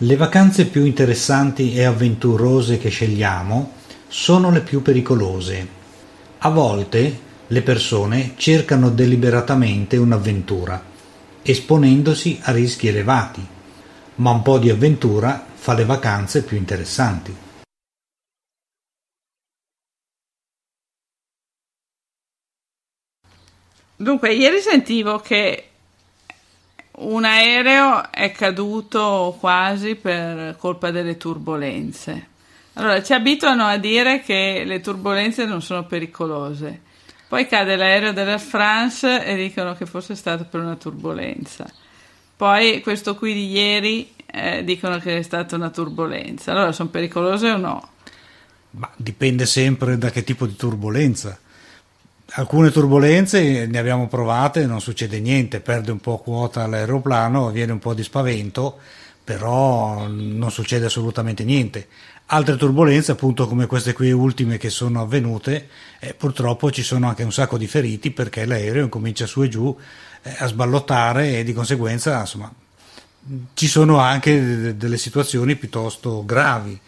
Le vacanze più interessanti e avventurose che scegliamo sono le più pericolose. A volte le persone cercano deliberatamente un'avventura, esponendosi a rischi elevati, ma un po' di avventura fa le vacanze più interessanti. Dunque, ieri sentivo che un aereo è caduto quasi per colpa delle turbulenze. Allora, ci abituano a dire che le turbulenze non sono pericolose. Poi cade l'aereo della France e dicono che fosse stato per una turbolenza. Poi questo qui di ieri eh, dicono che è stata una turbolenza. Allora, sono pericolose o no? Ma dipende sempre da che tipo di turbolenza alcune turbulenze ne abbiamo provate, non succede niente, perde un po' quota l'aeroplano, viene un po' di spavento, però non succede assolutamente niente. Altre turbulenze, appunto come queste qui ultime che sono avvenute, eh, purtroppo ci sono anche un sacco di feriti perché l'aereo comincia su e giù eh, a sballottare e di conseguenza insomma, ci sono anche delle situazioni piuttosto gravi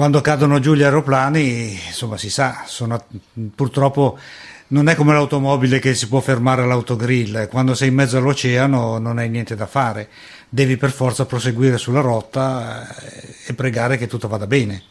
quando cadono giù gli aeroplani, insomma, si sa, sono, purtroppo non è come l'automobile che si può fermare all'autogrill, quando sei in mezzo all'oceano non hai niente da fare, devi per forza proseguire sulla rotta eh, e pregare che tutto vada bene.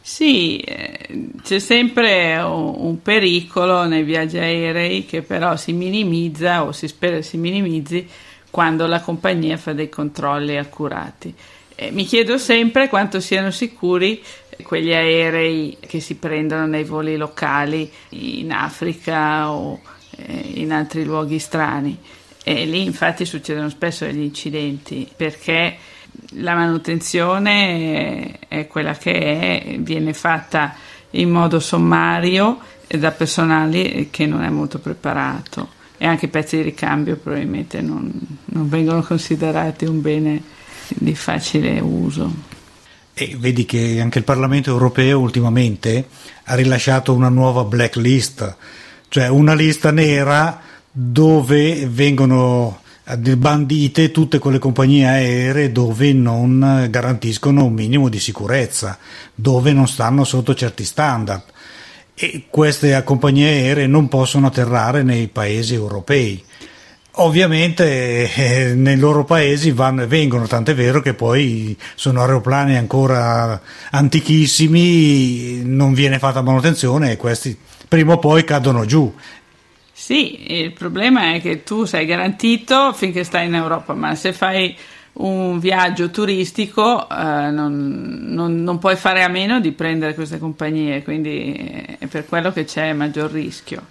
Sì, eh, c'è sempre un pericolo nei viaggi aerei che però si minimizza o si spera si minimizzi quando la compagnia fa dei controlli accurati. Eh, mi chiedo sempre quanto siano sicuri quegli aerei che si prendono nei voli locali in Africa o eh, in altri luoghi strani. E lì infatti succedono spesso degli incidenti perché la manutenzione è quella che è, viene fatta in modo sommario da personale che non è molto preparato e anche i pezzi di ricambio probabilmente non, non vengono considerati un bene di facile uso. E vedi che anche il Parlamento europeo ultimamente ha rilasciato una nuova blacklist, cioè una lista nera dove vengono bandite tutte quelle compagnie aeree dove non garantiscono un minimo di sicurezza, dove non stanno sotto certi standard e queste compagnie aeree non possono atterrare nei paesi europei. Ovviamente eh, nei loro paesi vanno e vengono, tant'è vero che poi sono aeroplani ancora antichissimi, non viene fatta manutenzione e questi prima o poi cadono giù. Sì, il problema è che tu sei garantito finché stai in Europa, ma se fai un viaggio turistico eh, non, non, non, puoi fare a meno di prendere queste compagnie, quindi è per quello che c'è maggior rischio.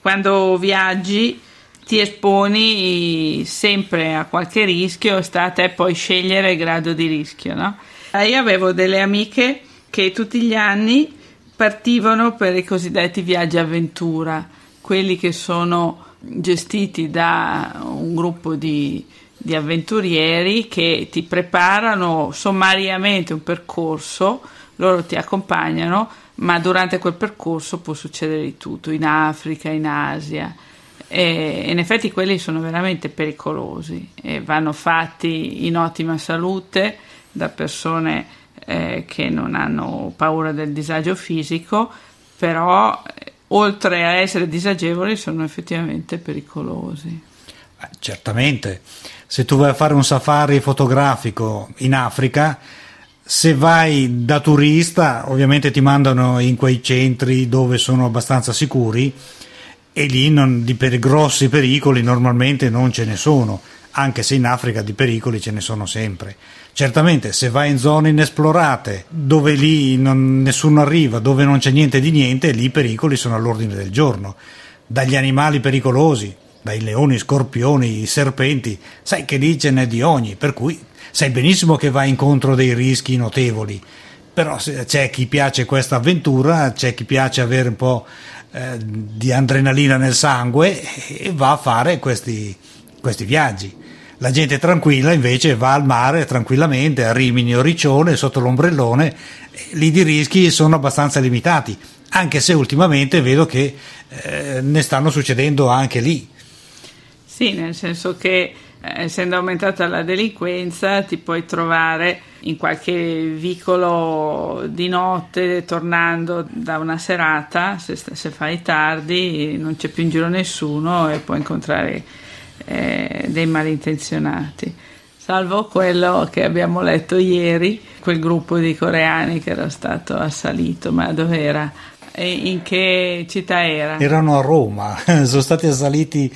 Quando viaggi ti esponi sempre a qualche rischio, sta a te poi scegliere il grado di rischio. No? Io avevo delle amiche che tutti gli anni partivano per i cosiddetti viaggi avventura, quelli che sono gestiti da un gruppo di, di avventurieri che ti preparano sommariamente un percorso, loro ti accompagnano, ma durante quel percorso può succedere di tutto, in Africa, in Asia e in effetti quelli sono veramente pericolosi e vanno fatti in ottima salute da persone eh, che non hanno paura del disagio fisico, però eh, oltre a essere disagevoli sono effettivamente pericolosi. Eh, certamente, se tu vai a fare un safari fotografico in Africa, se vai da turista, ovviamente ti mandano in quei centri dove sono abbastanza sicuri e lì non, di per, grossi pericoli normalmente non ce ne sono, anche se in Africa di pericoli ce ne sono sempre. Certamente se vai in zone inesplorate, dove lì non, nessuno arriva, dove non c'è niente di niente, lì i pericoli sono all'ordine del giorno. Dagli animali pericolosi, dai leoni, scorpioni, serpenti, sai che lì ce n'è di ogni, per cui sai benissimo che vai incontro dei rischi notevoli. Però c'è chi piace questa avventura, c'è chi piace avere un po' Eh, di adrenalina nel sangue e va a fare questi, questi viaggi. La gente tranquilla invece va al mare tranquillamente a Rimini o Riccione sotto l'ombrellone, lì di rischi sono abbastanza limitati, anche se ultimamente vedo che eh, ne stanno succedendo anche lì. Sì, nel senso che essendo aumentata la delinquenza ti puoi trovare in qualche vicolo di notte tornando da una serata, se, se fai tardi non c'è più in giro nessuno e puoi incontrare eh, dei malintenzionati. Salvo quello che abbiamo letto ieri, quel gruppo di coreani che era stato assalito, ma dove era? in che città era? Erano a Roma, sono stati assaliti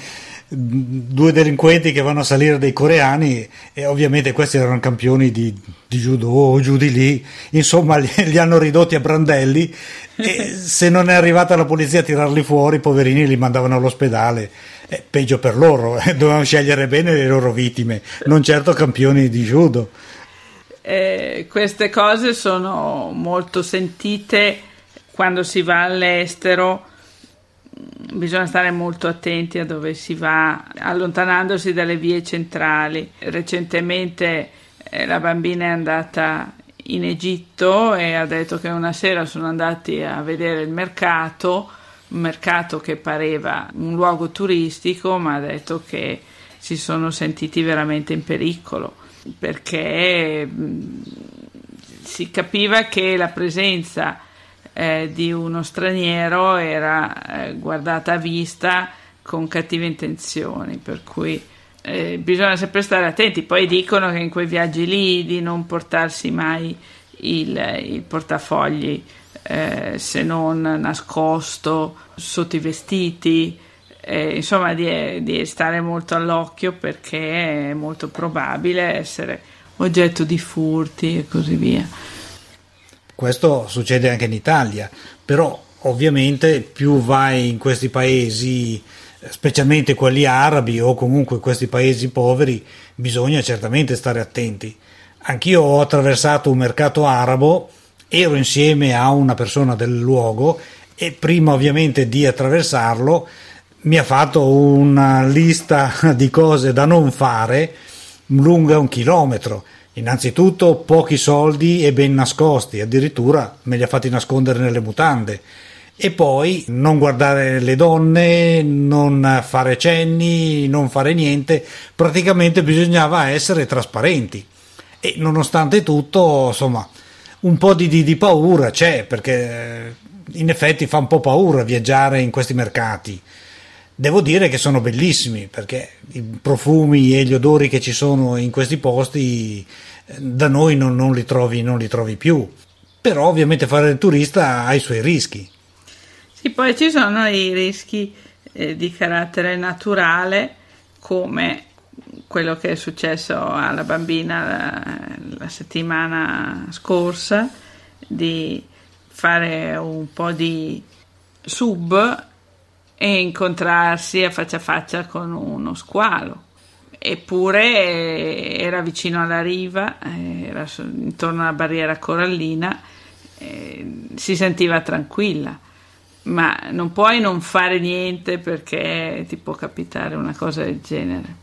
due delinquenti che vanno a salire dei coreani e ovviamente questi erano campioni di, di judo o giù di lì, insomma li, li, hanno ridotti a brandelli e se non è arrivata la polizia a tirarli fuori, i poverini li mandavano all'ospedale. Eh, peggio per loro, eh, dovevano scegliere bene le loro vittime, non certo campioni di judo. Eh, queste cose sono molto sentite quando si va all'estero bisogna stare molto attenti a dove si va, allontanandosi dalle vie centrali. Recentemente eh, la bambina è andata in Egitto e ha detto che una sera sono andati a vedere il mercato, un mercato che pareva un luogo turistico, ma ha detto che si sono sentiti veramente in pericolo perché mh, si capiva che la presenza eh, di uno straniero era eh, guardata a vista con cattive intenzioni, per cui eh, bisogna sempre stare attenti. Poi dicono che in quei viaggi lì di non portarsi mai il, il portafogli eh, se non nascosto sotto i vestiti. Eh, insomma, di, di, stare molto all'occhio perché è molto probabile essere oggetto di furti e così via. Questo succede anche in Italia, però ovviamente più vai in questi paesi, specialmente quelli arabi o comunque questi paesi poveri, bisogna certamente stare attenti. Anch'io ho attraversato un mercato arabo, ero insieme a una persona del luogo e prima ovviamente di attraversarlo mi ha fatto una lista di cose da non fare lunga un chilometro Innanzitutto pochi soldi e ben nascosti, addirittura me li ha fatti nascondere nelle mutande. E poi non guardare le donne, non fare cenni, non fare niente, praticamente bisognava essere trasparenti. E nonostante tutto, insomma, un po' di, di, di paura c'è, perché in effetti fa un po' paura viaggiare in questi mercati Devo dire che sono bellissimi perché i profumi e gli odori che ci sono in questi posti eh, da noi non, non, li, trovi, non li trovi più. Però ovviamente fare il turista ha i suoi rischi. Sì, poi ci sono i rischi eh, di carattere naturale come quello che è successo alla bambina la, la settimana scorsa di fare un po' di sub e incontrarsi a faccia a faccia con uno squalo. Eppure era vicino alla riva, era intorno alla barriera corallina, si sentiva tranquilla, ma non puoi non fare niente perché ti può capitare una cosa del genere.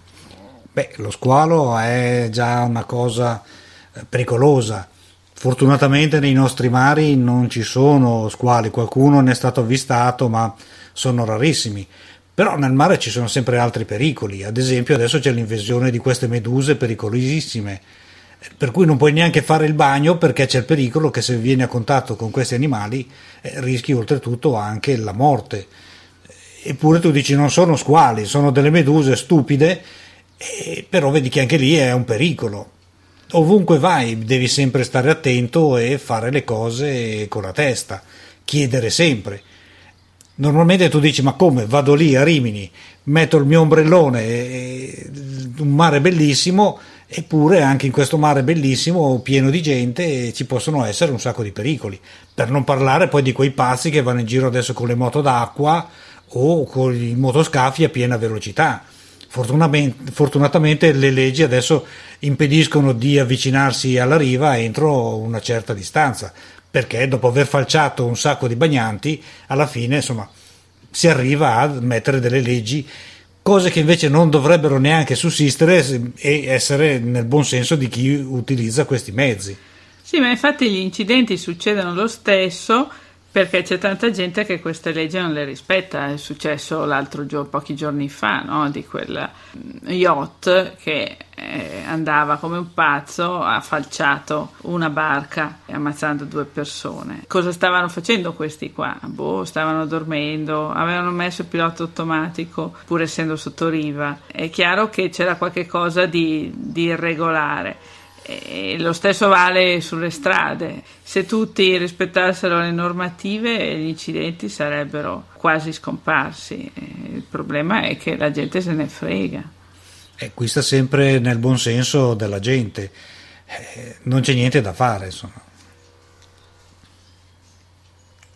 Beh, lo squalo è già una cosa eh, pericolosa. Fortunatamente nei nostri mari non ci sono squali, qualcuno ne è stato avvistato, ma sono rarissimi. Però nel mare ci sono sempre altri pericoli, ad esempio adesso c'è l'invasione di queste meduse pericolosissime, per cui non puoi neanche fare il bagno perché c'è il pericolo che se vieni a contatto con questi animali eh, rischi oltretutto anche la morte. Eppure tu dici non sono squali, sono delle meduse stupide, eh, però vedi che anche lì è un pericolo. Ovunque vai devi sempre stare attento e fare le cose con la testa, chiedere sempre Normalmente tu dici ma come vado lì a Rimini, metto il mio ombrellone, un mare bellissimo, eppure anche in questo mare bellissimo, pieno di gente, ci possono essere un sacco di pericoli. Per non parlare poi di quei pazzi che vanno in giro adesso con le moto d'acqua o con i motoscafi a piena velocità. Fortunatamente le leggi adesso impediscono di avvicinarsi alla riva entro una certa distanza, perché dopo aver falciato un sacco di bagnanti, alla fine insomma si arriva a mettere delle leggi, cose che invece non dovrebbero neanche sussistere e essere nel buon senso di chi utilizza questi mezzi. Sì, ma infatti gli incidenti succedono lo stesso perché c'è tanta gente che queste leggi non le rispetta. È successo l'altro giorno, pochi giorni fa, no? di quel mm, yacht che andava come un pazzo, ha falciato una barca ammazzando due persone. Cosa stavano facendo questi qua? Boh, stavano dormendo, avevano messo il pilota automatico pur essendo sotto riva. È chiaro che c'era qualche cosa di, di irregolare e lo stesso vale sulle strade. Se tutti rispettassero le normative, gli incidenti sarebbero quasi scomparsi. Il problema è che la gente se ne frega. E qui sta sempre nel buon senso della gente. Eh, non c'è niente da fare, insomma.